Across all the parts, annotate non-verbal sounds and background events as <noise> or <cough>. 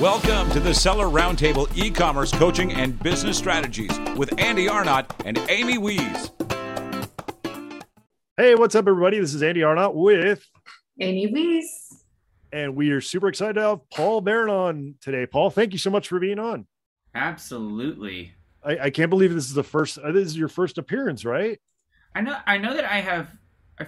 Welcome to the Seller Roundtable e commerce coaching and business strategies with Andy Arnott and Amy Wees. Hey, what's up, everybody? This is Andy Arnott with Amy Wees. And we are super excited to have Paul Barron on today. Paul, thank you so much for being on. Absolutely. I, I can't believe this is the first. Uh, this is your first appearance, right? I know. I know that I have. I,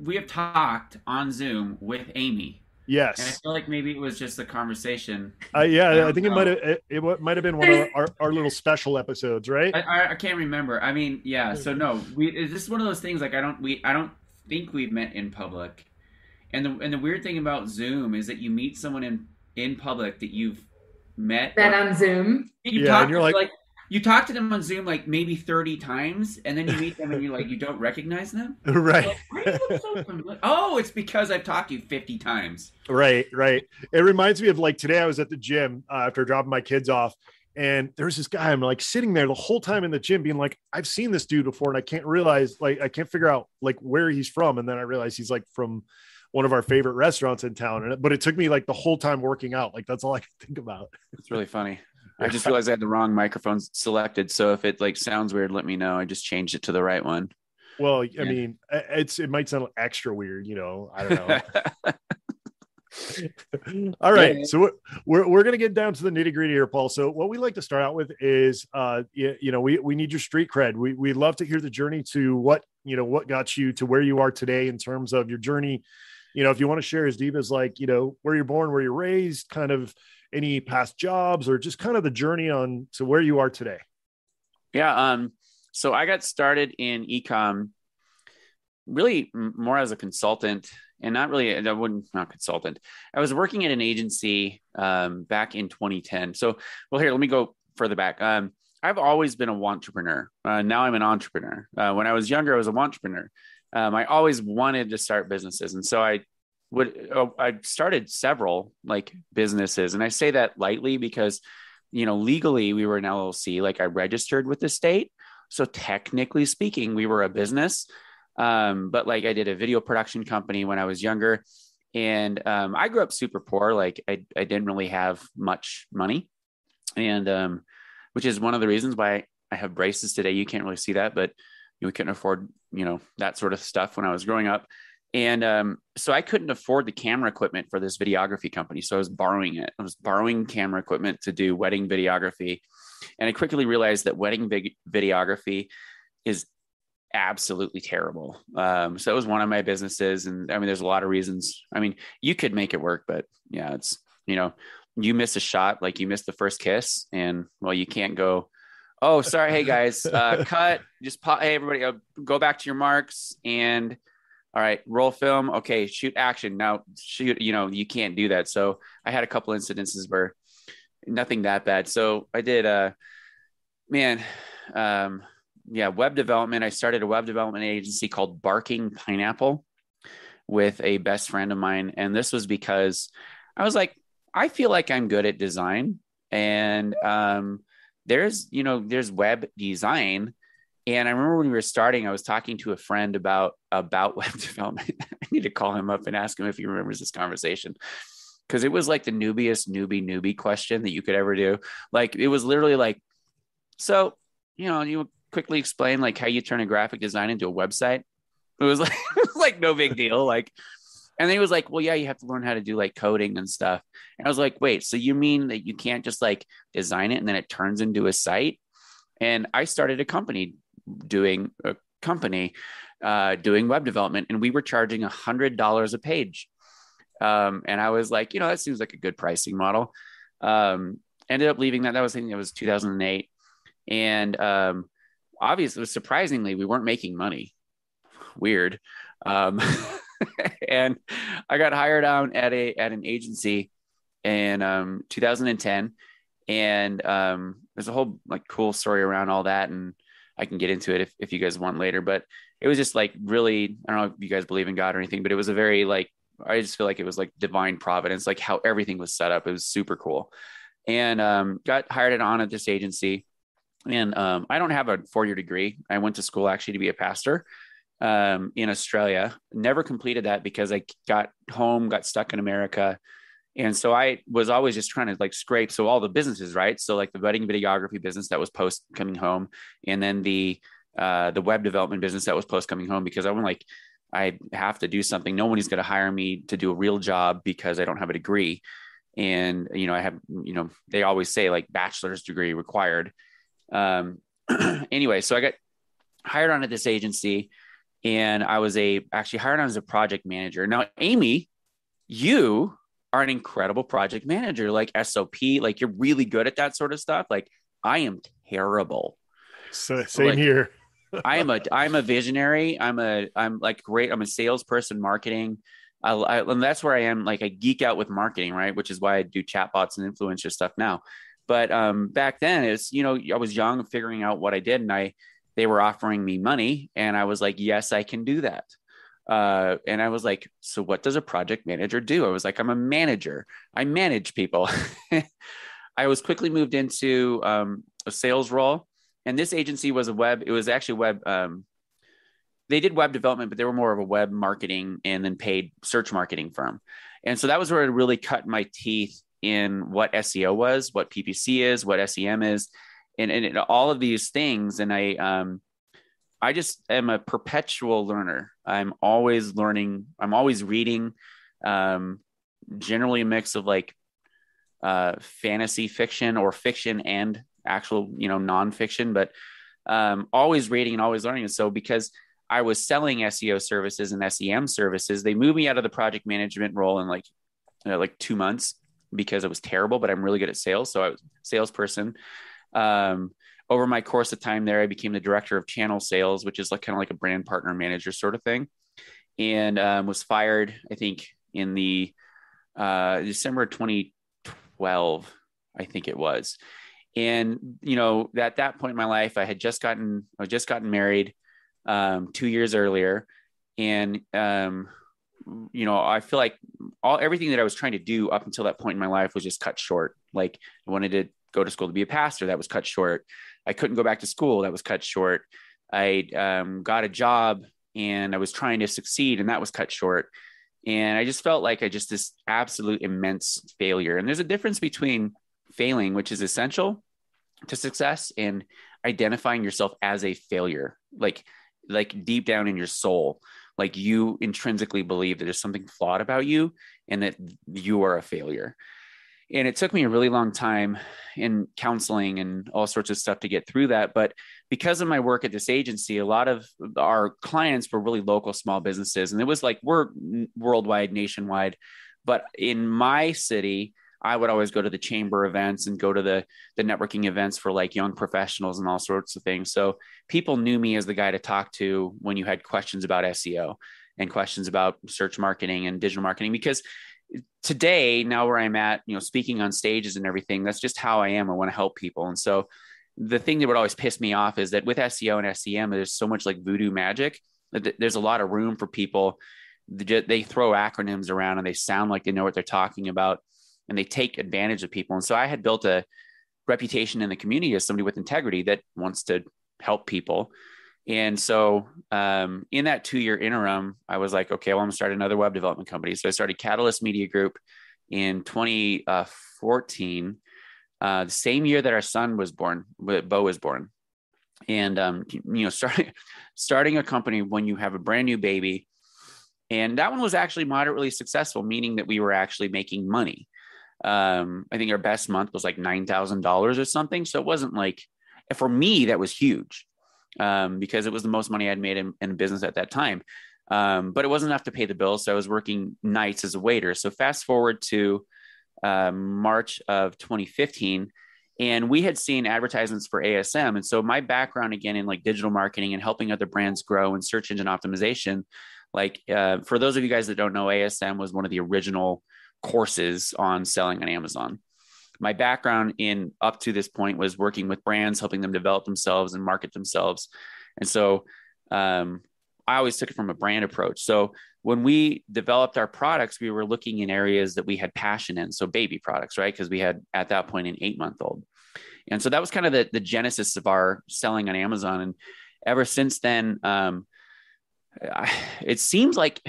we have talked on Zoom with Amy. Yes. And I feel like maybe it was just a conversation. Uh, yeah, I, I think know. it might have it, it might have been one of our, our little special episodes, right? I, I, I, can't remember. I mean, yeah. So no, we this is one of those things. Like I don't we I don't think we've met in public. And the and the weird thing about Zoom is that you meet someone in in public that you've met met on Zoom. You yeah, and you're like, like you talk to them on Zoom like maybe 30 times, and then you meet them and you're like, you <laughs> don't recognize them? Right. Like, so oh, it's because I've talked to you 50 times. Right, right. It reminds me of like today I was at the gym uh, after dropping my kids off, and there's this guy, I'm like sitting there the whole time in the gym being like, I've seen this dude before, and I can't realize, like, I can't figure out like where he's from. And then I realized he's like from one of our favorite restaurants in town. And but it took me like the whole time working out. Like that's all I could think about. It's really funny. I just realized I had the wrong microphone selected. So if it like sounds weird, let me know. I just changed it to the right one. Well, I yeah. mean, it's it might sound extra weird, you know. I don't know. <laughs> All right, so we're, we're, to get down to the nitty gritty here, Paul. So what we like to start out with is, uh, you, you know, we, we need your street cred. We we love to hear the journey to what you know what got you to where you are today in terms of your journey. You know, if you want to share as deep as like you know where you're born, where you're raised, kind of any past jobs or just kind of the journey on to where you are today? Yeah. Um, so I got started in ecom really more as a consultant and not really, I wouldn't, not consultant. I was working at an agency um, back in 2010. So, well, here, let me go further back. Um, I've always been a entrepreneur. Uh, now I'm an entrepreneur. Uh, when I was younger, I was a entrepreneur. Um, I always wanted to start businesses. And so I would oh, I started several like businesses, and I say that lightly because you know legally we were an LLC, like I registered with the state, so technically speaking, we were a business. Um, but like I did a video production company when I was younger, and um, I grew up super poor. Like I, I didn't really have much money, and um, which is one of the reasons why I have braces today. You can't really see that, but we couldn't afford you know that sort of stuff when I was growing up. And um, so I couldn't afford the camera equipment for this videography company. So I was borrowing it. I was borrowing camera equipment to do wedding videography. And I quickly realized that wedding videography is absolutely terrible. Um, so it was one of my businesses. And I mean, there's a lot of reasons. I mean, you could make it work, but yeah, it's, you know, you miss a shot, like you miss the first kiss, and well, you can't go, oh, sorry. Hey guys, uh, <laughs> cut, just pop. Hey, everybody, uh, go back to your marks and all right, roll film. Okay, shoot action. Now shoot, you know, you can't do that. So I had a couple incidences where nothing that bad. So I did uh man, um yeah, web development. I started a web development agency called Barking Pineapple with a best friend of mine. And this was because I was like, I feel like I'm good at design. And um there's, you know, there's web design and I remember when we were starting, I was talking to a friend about about <laughs> web development. I need to call him up and ask him if he remembers this conversation. Because it was like the newbiest newbie newbie question that you could ever do. Like it was literally like, so, you know, you quickly explain like how you turn a graphic design into a website. It was <laughs> like it was like no big deal. Like, and then he was like, well, yeah, you have to learn how to do like coding and stuff. And I was like, wait, so you mean that you can't just like design it and then it turns into a site? And I started a company doing a company uh, doing web development, and we were charging a hundred dollars a page. Um, and I was like, you know, that seems like a good pricing model. Um, ended up leaving that. That was I think it was 2008, and um, obviously, surprisingly, we weren't making money. Weird. Um, <laughs> and I got hired on at a at an agency in um, 2010, and um, there's a whole like cool story around all that, and I can get into it if, if you guys want later. But it was just like really, I don't know if you guys believe in God or anything, but it was a very like, I just feel like it was like divine providence, like how everything was set up. It was super cool. And um, got hired on at this agency. And um, I don't have a four year degree. I went to school actually to be a pastor um, in Australia. Never completed that because I got home, got stuck in America, And so I was always just trying to like scrape. So all the businesses, right? So like the wedding videography business that was post coming home, and then the uh, the web development business that was post coming home because I went like I have to do something. Nobody's going to hire me to do a real job because I don't have a degree. And, you know, I have, you know, they always say like bachelor's degree required. Um, <clears throat> anyway, so I got hired on at this agency and I was a actually hired on as a project manager. Now, Amy, you are an incredible project manager, like SOP, like you're really good at that sort of stuff. Like I am terrible. So, same like, here. I am a <laughs> I'm a visionary. I'm a I'm like great. I'm a salesperson, marketing. I, I, and that's where I am. Like I geek out with marketing, right? Which is why I do chatbots and influencer stuff now. But um, back then, it's you know I was young, figuring out what I did, and I they were offering me money, and I was like, yes, I can do that. Uh, and I was like, so what does a project manager do? I was like, I'm a manager. I manage people. <laughs> I was quickly moved into um, a sales role and this agency was a web it was actually web um, they did web development but they were more of a web marketing and then paid search marketing firm and so that was where I really cut my teeth in what seo was what ppc is what sem is and, and all of these things and i um, i just am a perpetual learner i'm always learning i'm always reading um, generally a mix of like uh, fantasy fiction or fiction and actual, you know, nonfiction, but um, always reading and always learning. And so because I was selling SEO services and SEM services, they moved me out of the project management role in like like two months because it was terrible. But I'm really good at sales, so I was salesperson. Um, over my course of time there, I became the director of channel sales, which is like kind of like a brand partner manager sort of thing, and um, was fired. I think in the uh, December 2012, I think it was. And you know at that point in my life i had just gotten i just gotten married um, two years earlier. And um, you know i feel like all everything that i was trying to do up until that point in my life was just cut short. Like i wanted to go to school to be a pastor that was cut short i couldn't go back to school. That was cut short. I um, got a job and i was trying to succeed and that was cut short. And i just felt like i just this absolute immense failure. And there's a difference between failing which is essential to success and identifying yourself as a failure like like deep down in your soul. Like you intrinsically believe that there's something flawed about you and that you are a failure and it took me a really long time in counseling and all sorts of stuff to get through that but because of my work at this agency a lot of our clients were really local small businesses and it was like we're worldwide nationwide but in my city I would always go to the chamber events and go to the the networking events for like young professionals and all sorts of things. So people knew me as the guy to talk to when you had questions about SEO and questions about search marketing and digital marketing because today now where I'm at, you know, speaking on stages and everything, that's just how I am. I want to help people. And so the thing that would always piss me off is that with SEO and SEM, there's so much like voodoo magic. That there's a lot of room for people. They throw acronyms around and they sound like they know what they're talking about and they take advantage of people. And so I had built a reputation in the community as somebody with integrity that wants to help people. And so um, in that two year interim, I was like, okay, well, I'm gonna start another web development company. So I started Catalyst Media Group in 2014, uh, the same year that our son was born, Bo was born. And um, you know, <laughs> starting starting a company when you have a brand new baby, and that one was actually moderately successful, meaning that we were actually making money um, I think our best month was like nine thousand dollars or something. So it wasn't like for me that was huge um, because it was the most money I'd made in, in business at that time. Um, but it wasn't enough to pay the bills, so I was working nights as a waiter. So fast forward to uh, March of 2015, and we had seen advertisements for ASM. And so my background again in like digital marketing and helping other brands grow and search engine optimization. Like uh, for those of you guys that don't know, ASM was one of the original courses on selling on Amazon. My background in up to this point was working with brands, helping them develop themselves and market themselves. And so um, I always took it from a brand approach. So when we developed our products, we were looking in areas that we had passion in. So baby products, right? Because we had at that point an eight month old. And so that was kind of the, the genesis of our selling on Amazon. And ever since then, um, I, it seems like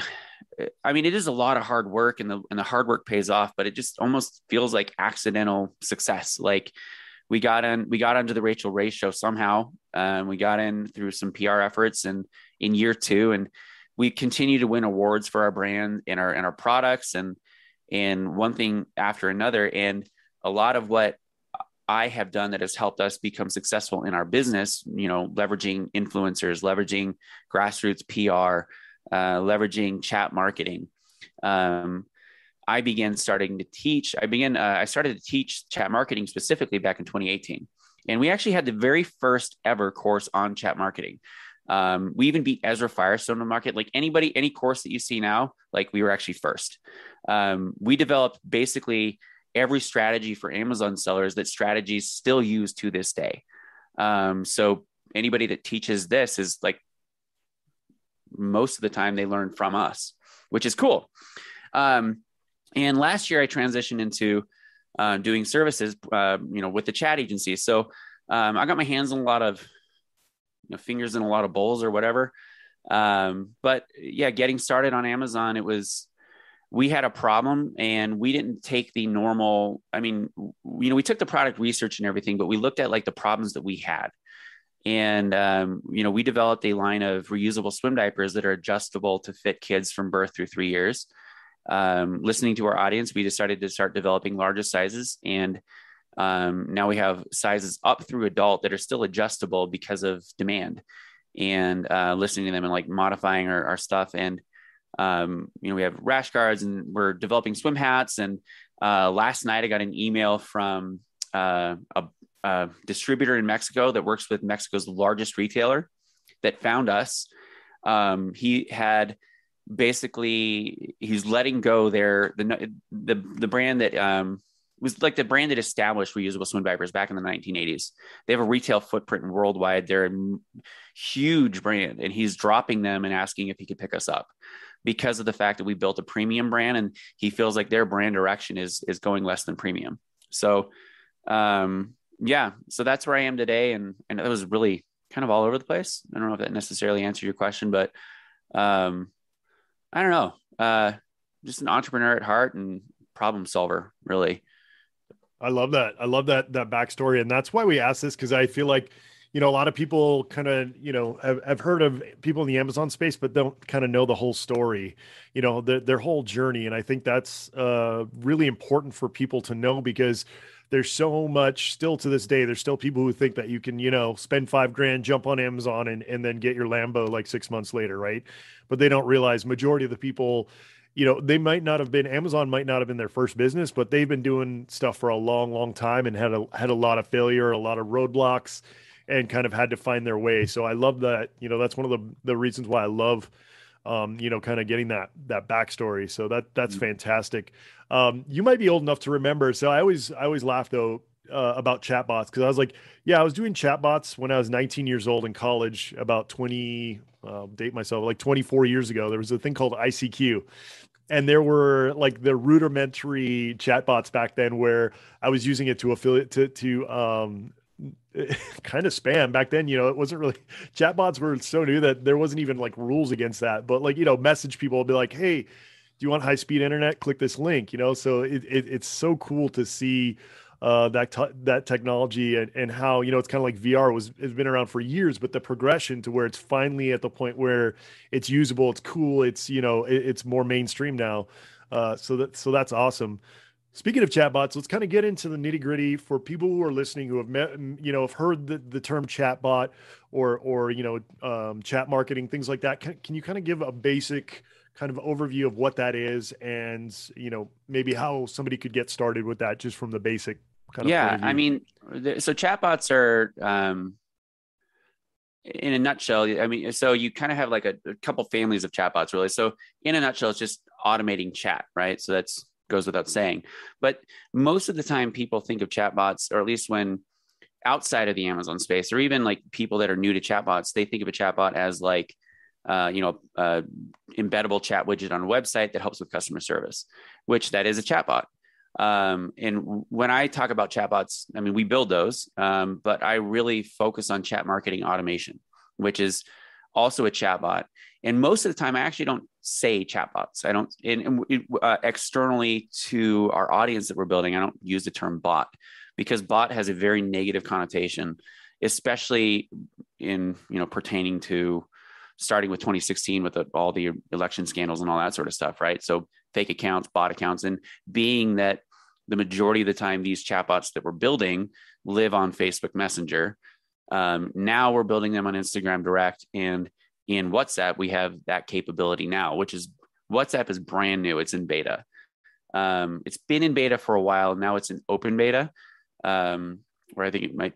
I mean, it is a lot of hard work and the, and the hard work pays off, but it just almost feels like accidental success. Like we got in, we got onto the Rachael Ray show somehow. Um, we got in through some PR efforts and in year two, and we continue to win awards for our brand and our, and our products and, and one thing after another. And a lot of what I have done that has helped us become successful in our business, you know, leveraging influencers, leveraging grassroots PR, uh, leveraging chat marketing. Um, I began starting to teach. I began. Uh, I started to teach chat marketing specifically back in 2018, and we actually had the very first ever course on chat marketing. Um, we even beat Ezra Firestone the market. Like anybody, any course that you see now, like we were actually first. Um, we developed basically every strategy for Amazon sellers that strategies still use to this day. Um, so anybody that teaches this is like most of the time they learn from us, which is cool. Um, and last year I transitioned into uh, doing services, uh, you know, with the chat agency. So um, I got my hands on a lot of you know, fingers in a lot of bowls or whatever. Um, but yeah, getting started on Amazon, it was we had a problem and we didn't take the normal i mean you know we took the product research and everything but we looked at like the problems that we had and um, you know we developed a line of reusable swim diapers that are adjustable to fit kids from birth through three years. Um, listening to our audience we decided to start developing larger sizes. And um, now we have sizes up through adult that are still adjustable because of demand. And uh, listening to them and like modifying our, our stuff. And um, you know, we have rash guards and we're developing swim hats. And uh, last night I got an email from uh, a, a, distributor in Mexico that works with Mexico's largest retailer that found us. Um, he had basically he's letting go their the the the brand that um, was like the brand that established reusable swim diapers back in the 1980s. They have a retail footprint worldwide. They're a huge brand, and he's dropping them and asking if he could pick us up because of the fact that we built a premium brand and he feels like their brand direction is is going less than premium. So um yeah, so that's where I am today and and it was really kind of all over the place. I don't know if that necessarily answered your question, but um I don't know. Uh just an entrepreneur at heart and problem solver, really. I love that. I love that that backstory, and that's why we asked this because I feel like you know, a lot of people kind of, you know, have, have heard of people in the Amazon space, but don't kind of know the whole story, you know, the, their whole journey. And I think that's uh, really important for people to know because there's so much still to this day. There's still people who think that you can, you know, spend five grand, jump on Amazon and, and then get your Lambo like six months later. Right. But they don't realize majority of the people, you know, they might not have been Amazon might not have been their first business, but they've been doing stuff for a long, long time and had a had a lot of failure, a lot of roadblocks and kind of had to find their way. So I love that. You know, that's one of the the reasons why I love, um, you know, kind of getting that that backstory. So that that's mm-hmm. fantastic. Um, you might be old enough to remember. So I always I always laugh though uh, about chatbots because I was like, yeah, I was doing chatbots when I was 19 years old in college. About 20, uh, date myself, like 24 years ago. There was a thing called ICQ, and there were like the rudimentary chatbots back then where I was using it to affiliate to to um, <laughs> kind of spam back then you know it wasn't really chatbots were so new that there wasn't even like rules against that but like you know message people be like hey do you want high speed internet click this link you know so it, it it's so cool to see uh, that that technology and, and how you know it's kind of like VR was has been around for years, but the progression to where it's finally at the point where it's usable, it's cool, it's you know it, it's more mainstream now. Uh, so that so that's awesome. Speaking of chatbots, let's kind of get into the nitty gritty for people who are listening who have met, you know, have heard the, the term chatbot or, or, you know, um, chat marketing, things like that. Can, can you kind of give a basic kind of overview of what that is and, you know, maybe how somebody could get started with that just from the basic kind of. Yeah. I mean, so chatbots are, um, in a nutshell, I mean, so you kind of have like a, a couple families of chatbots really. So in a nutshell, it's just automating chat, right? So that's goes without saying. But most of the time, people think of chatbots, or at least when outside of the Amazon space, or even like people that are new to chatbots, they think of a chatbot as like, uh, you know, uh, embeddable chat widget on a website that helps with customer service, which that is a chatbot. Um, and when I talk about chatbots, I mean, we build those, um, but I really focus on chat marketing automation, which is also a chatbot. And most of the time, I actually don't say chatbots. I don't, and, and uh, externally to our audience that we're building, I don't use the term bot because bot has a very negative connotation, especially in you know pertaining to starting with 2016 with the, all the election scandals and all that sort of stuff, right? So fake accounts, bot accounts, and being that the majority of the time these chatbots that we're building live on Facebook Messenger. Um, now we're building them on Instagram Direct and in WhatsApp we have that capability now, which is WhatsApp is brand new. It's in beta. Um, it's been in beta for a while. Now it's in open beta, um, where I think it might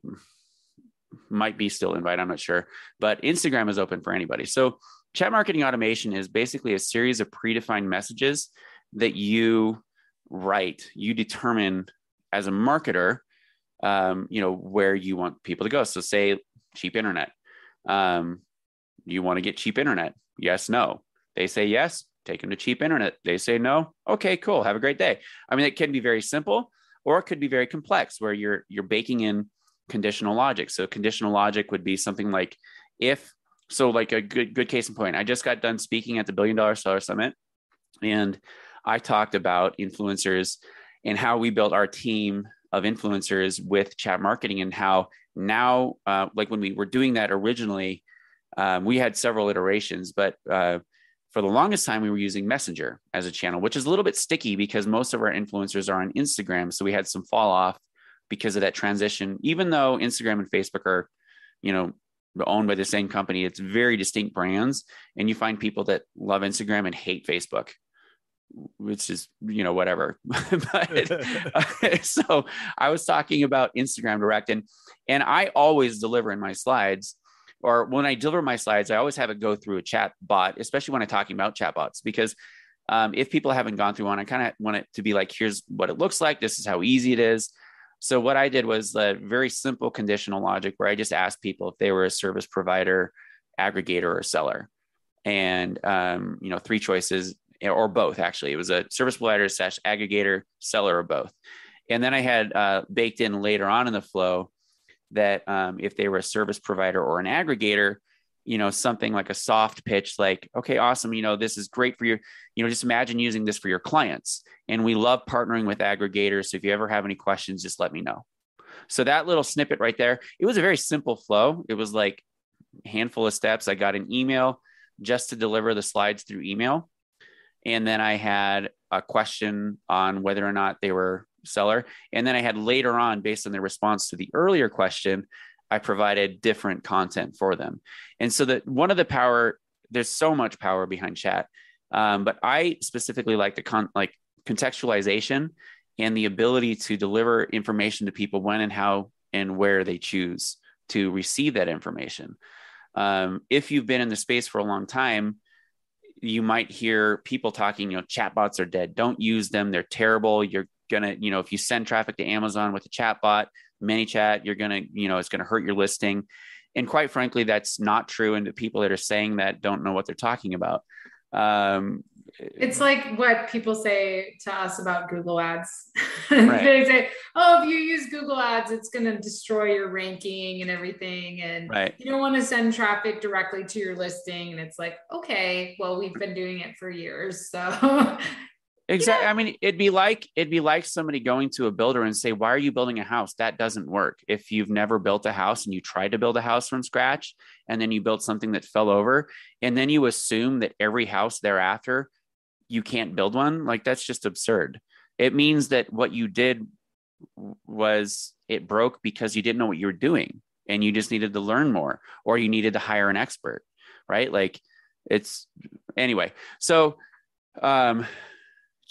might be still invite. I'm not sure, but Instagram is open for anybody. So chat marketing automation is basically a series of predefined messages that you write. You determine as a marketer, um, you know, where you want people to go. So say cheap internet. Um, you want to get cheap internet? Yes, no. They say yes, take them to cheap internet. They say no. Okay, cool. Have a great day. I mean, it can be very simple or it could be very complex where you're you're baking in conditional logic. So conditional logic would be something like if so like a good good case in point. I just got done speaking at the billion dollar seller summit and I talked about influencers and how we built our team of influencers with chat marketing and how now uh, like when we were doing that originally um, we had several iterations but uh, for the longest time we were using messenger as a channel which is a little bit sticky because most of our influencers are on instagram so we had some fall off because of that transition. Even though Instagram and Facebook are, you know, owned by the same company, it's very distinct brands. And you find people that love Instagram and hate Facebook, which is, you know, whatever. <laughs> but, <laughs> uh, <laughs> so I was talking about Instagram Direct, and and I always deliver in my slides. Or when I deliver my slides, I always have it go through a chat bot, especially when I'm talking about chatbots, because um, if people haven't gone through one, I kind of want it to be like, here's what it looks like. This is how easy it is. So what I did was a very simple conditional logic where I just asked people if they were a service provider, aggregator, or seller, and um, you know three choices or both. Actually, it was a service provider slash aggregator, seller, or both. And then I had uh, baked in later on in the flow that um, if they were a service provider or an aggregator, you know something like a soft pitch like okay awesome you know this is great for your you know just imagine using this for your clients. And we love partnering with aggregators. So if you ever have any questions just let me know. So that little snippet right there it was a very simple flow. It was like a handful of steps. I got an email just to deliver the slides through email. And then i had a question on whether or not they were seller. And then i had later on based on their response to the earlier question I provided different content for them. And so that one of the power, there's so much power behind chat. Um, but I specifically like the con like contextualization and the ability to deliver information to people when and how and where they choose to receive that information. Um, if you've been in the space for a long time, you might hear people talking, you know, chatbots are dead. Don't use them. They're terrible. You're gonna, you know, if you send traffic to Amazon with a chatbot, ManyChat, you're gonna, you know, it's gonna hurt your listing. And quite frankly, that's not true. And the people that are saying that don't know what they're talking about. Um, it's like what people say to us about Google Ads. <laughs> Right. they say, "Oh, if you use Google Ads, it's going to destroy your ranking and everything, and right. you don't want to send traffic directly to your listing." And it's like, okay, well, we've been doing it for years, so <laughs> Exactly. I mean, it'd be like it'd be like somebody going to a builder and say, "Why are you building a house?" That doesn't work. If you've never built a house and you tried to build a house from scratch, and then you built something that fell over, and then you assume that every house thereafter you can't build one, like that's just absurd. It means that what you did was it broke because you didn't know what you were doing, and you just needed to learn more, or you needed to hire an expert, right? Like it's anyway. So. um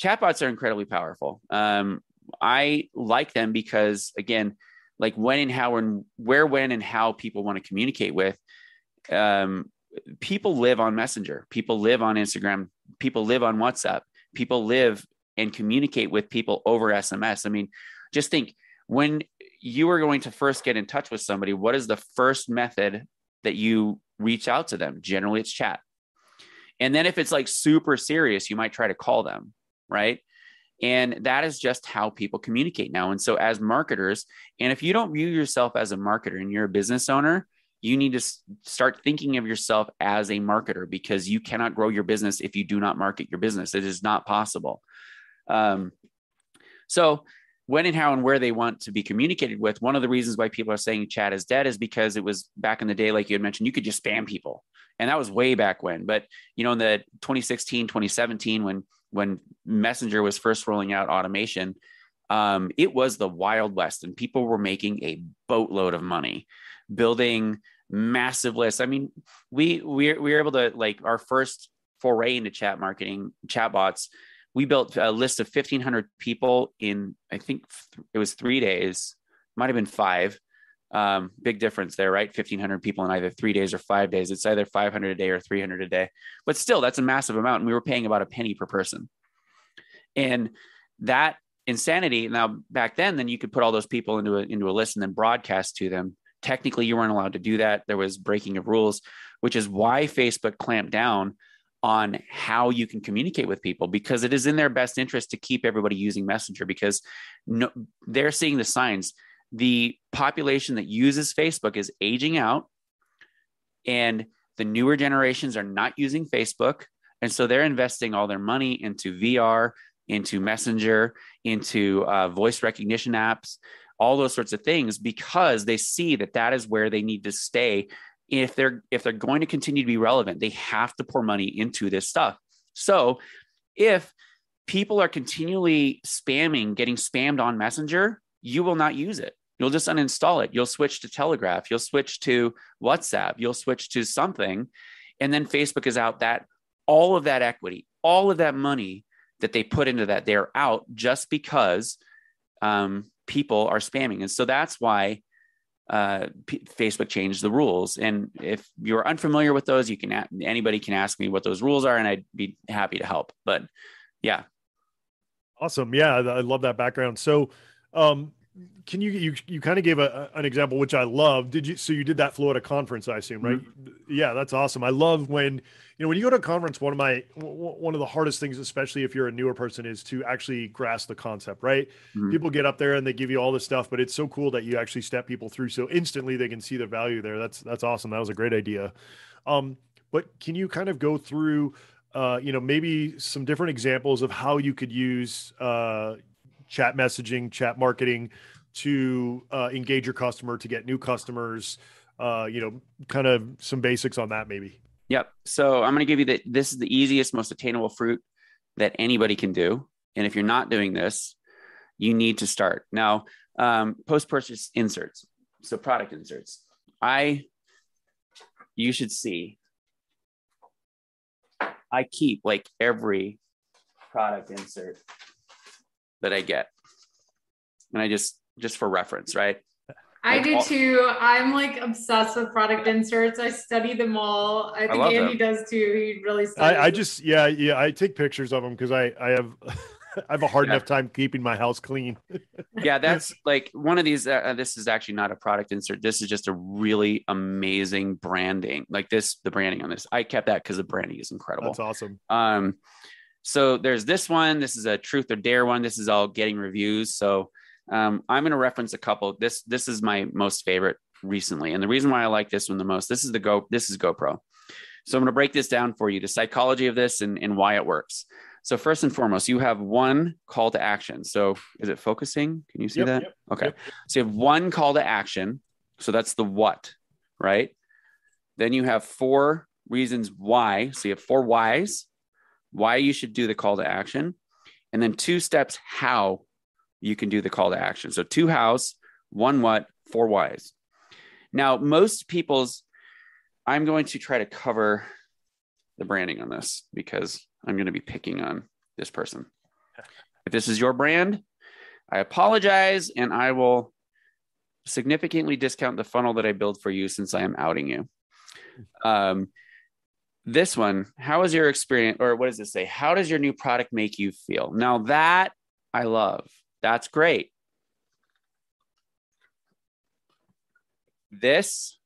chatbots are incredibly powerful. Um, I like them because, again, like when and how and where, when and how people want to communicate with. Um, people live on Messenger. People live on Instagram. People live on WhatsApp. People live and communicate with people over SMS. I mean, just think when you are going to first get in touch with somebody, what is the first method that you reach out to them? Generally, it's chat. And then if it's like super serious, you might try to call them right? And that is just how people communicate now. And so, as marketers, and if you don't view yourself as a marketer and you're a business owner, you need to start thinking of yourself as a marketer because you cannot grow your business if you do not market your business. It is not possible. Um, so, when and how and where they want to be communicated with, one of the reasons why people are saying chat is dead is because it was back in the day, like you had mentioned, you could just spam people. And that was way back when. But, you know, in the 2016, 2017, when when Messenger was first rolling out automation, um, it was the Wild West, and people were making a boatload of money building massive lists. I mean, we we we were able to like our first foray into chat marketing, chatbots. We built a list of 1,500 people in I think it was three days, might have been five. Um, big difference there, right? 1,500 people in either three days or five days. It's either 500 a day or 300 a day, but still, that's a massive amount. And we were paying about a penny per person. And that insanity. Now, back then, then you could put all those people into a, into a list and then broadcast to them Technically, you weren't allowed to do that. There was breaking of rules, which is why Facebook clamped down on how you can communicate with people because it is in their best interest to keep everybody using Messenger because no, they're seeing the signs. The population that uses Facebook is aging out, and the newer generations are not using Facebook. And so they're investing all their money into VR, into Messenger, into uh, voice recognition apps all those sorts of things because they see that that is where they need to stay if they're if they're going to continue to be relevant they have to pour money into this stuff so if people are continually spamming getting spammed on messenger you will not use it you'll just uninstall it you'll switch to telegraph you'll switch to whatsapp you'll switch to something and then facebook is out that all of that equity all of that money that they put into that they're out just because um, people are spamming. And so that's why uh, P- Facebook changed the rules. And if you're unfamiliar with those, you can a- anybody can ask me what those rules are, and I'd be happy to help. But yeah, awesome. Yeah, I love that background. So, um, can you you you kind of gave a, an example which I love. Did you so you did that flow at a conference, I assume, right? Mm-hmm. Yeah, that's awesome. I love when you know when you go to a conference. One of my one of the hardest things, especially if you're a newer person, is to actually grasp the concept. Right? Mm-hmm. People get up there and they give you all this stuff, but it's so cool that you actually step people through so instantly they can see the value there. That's that's awesome. That was a great idea. Um, but can you kind of go through? Uh, you know, maybe some different examples of how you could use uh, chat messaging, chat marketing to uh, engage your customer, to get new customers. Uh, you know, kind of some basics on that, maybe. Yep. So I'm going to give you that. This is the easiest, most attainable fruit that anybody can do. And if you're not doing this, you need to start now. Um, Post purchase inserts. So product inserts. I, you should see. I keep like every product insert that I get. And I just, just for reference, right? I like do all, too. I'm like obsessed with product inserts. I study them all. I think I Andy them. does too. He really studies. I, I just, yeah, yeah. I take pictures of them because I, I have, <laughs> I have a hard yeah. enough time keeping my house clean. <laughs> yeah, that's <laughs> like one of these. Uh, this is actually not a product insert. This is just a really amazing branding. Like this, the branding on this. I kept that because the branding is incredible. That's awesome. Um, so there's this one. This is a truth or dare one. This is all getting reviews. So um, I'm going to reference a couple. This this is my most favorite recently, and the reason why I like this one the most. This is the Go. This is GoPro. So I'm going to break this down for you, the psychology of this and, and why it works. So first and foremost, you have one call to action. So is it focusing? Can you see yep, that? Yep, okay. Yep. So you have one call to action. So that's the what, right? Then you have four reasons why. So you have four whys why you should do the call to action, and then two steps how you can do the call to action. So two hows, one what, four whys. Now, most people's, I'm going to try to cover the branding on this because I'm going to be picking on this person. If this is your brand, I apologize and I will significantly discount the funnel that I build for you since I am outing you. Um, this one, how is your experience, or what does it say? How does your new product make you feel? Now, that I love. That's great. This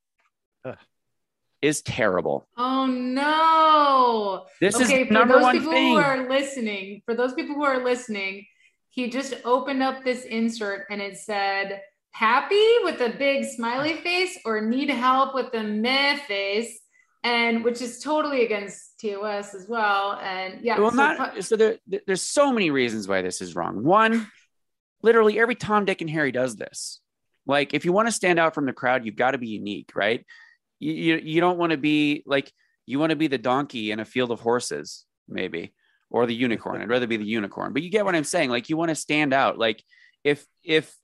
is terrible. Oh no. This okay, is number for those one people thing. who are listening, for those people who are listening, he just opened up this insert and it said, happy with a big smiley face or need help with the meh face and which is totally against TOS as well. And yeah, well, so not so there, there's so many reasons why this is wrong. One, literally every Tom, Dick, and Harry does this. Like, if you want to stand out from the crowd, you've got to be unique, right? You you, you don't want to be like you want to be the donkey in a field of horses, maybe, or the unicorn. I'd rather be the unicorn, but you get what I'm saying. Like, you want to stand out. Like, if if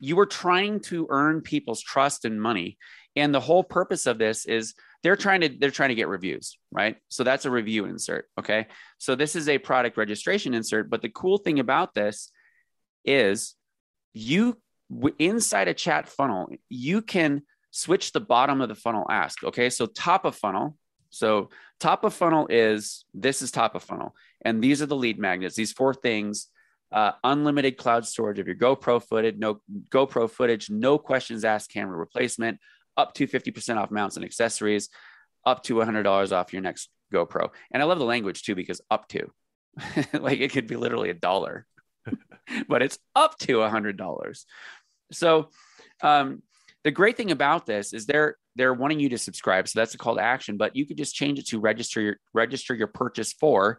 you were trying to earn people's trust and money, and the whole purpose of this is they're trying to they're trying to get reviews right? So that's a review insert okay? So this is a product registration insert but the cool thing about this is you inside a chat funnel you can switch the bottom of the funnel ask okay? So top of funnel so top of funnel is this is top of funnel and these are the lead magnets these four things uh, unlimited cloud storage of your GoPro footage, no GoPro footage, no questions asked camera replacement, up to 50% off mounts and accessories, up to $100 off your next GoPro. And I love the language too, because up to, <laughs> like it could be literally a dollar, <laughs> but it's up to $100. So, um, the great thing about this is they're they're wanting you to subscribe, so that's a call to action. But you could just change it to register your register your purchase for,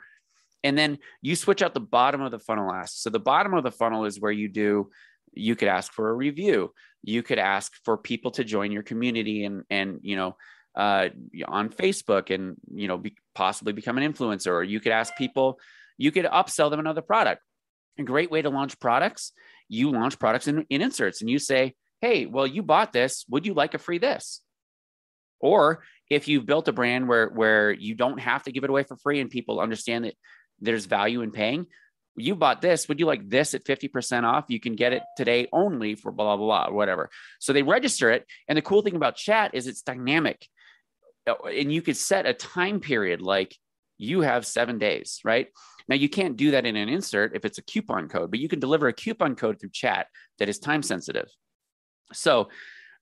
and then you switch out the bottom of the funnel ask. So the bottom of the funnel is where you do you could ask for a review. You could ask for people to join your community and and you know uh, on facebook and you know be, possibly become an influencer or you could ask people you could upsell them another product. A great way to launch products you launch products in, in inserts and you say hey well you bought this. Would you like a free this? Or if you've built a brand where where you don't have to give it away for free and people understand that there's value in paying you bought this. Would you like this at 50% off? You can get it today only for blah, blah, blah, whatever. So they register it. And the cool thing about chat is it's dynamic. Uh, and you could set a time period like you have seven days, right? Now, you can't do that in an insert if it's a coupon code, but you can deliver a coupon code through chat that is time sensitive. So,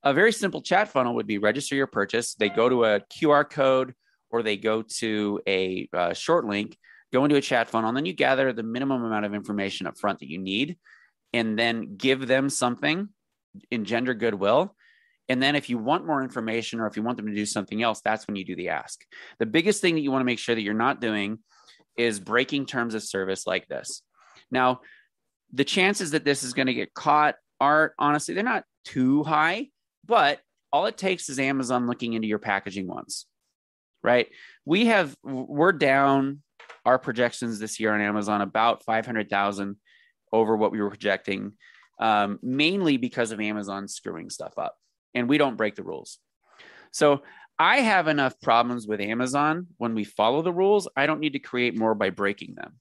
a very simple chat funnel would be register your purchase. They go to a QR code or they go to a uh, short link go into a chat funnel, and then you gather the minimum amount of information up front that you need, and then give them something, engender goodwill. And then if you want more information or if you want them to do something else, that's when you do the ask. The biggest thing that you want to make sure that you're not doing is breaking terms of service like this. Now, the chances that this is going to get caught are honestly, they're not too high, but all it takes is Amazon looking into your packaging once, right? We have, we're down our projections this year on Amazon about 500,000 over what we were projecting, um, mainly because of Amazon screwing stuff up. And we don't break the rules. So I have enough problems with Amazon when we follow the rules. I don't need to create more by breaking them.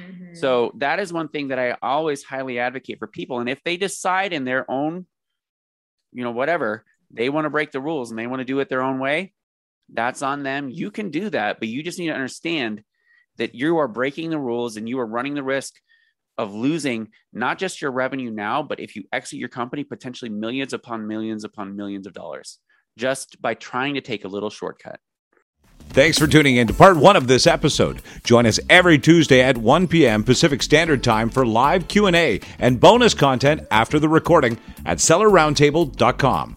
Mm-hmm. So that is one thing that I always highly advocate for people. And if they decide in their own, you know, whatever, they want to break the rules and they want to do it their own way, that's on them. You can do that, but you just need to understand that you are breaking the rules and you are running the risk of losing not just your revenue now, but if you exit your company, potentially millions upon millions upon millions of dollars just by trying to take a little shortcut. Thanks for tuning in to part one of this episode. Join us every Tuesday at 1 p.m. Pacific Standard Time for live Q&A and bonus content after the recording at sellerroundtable.com.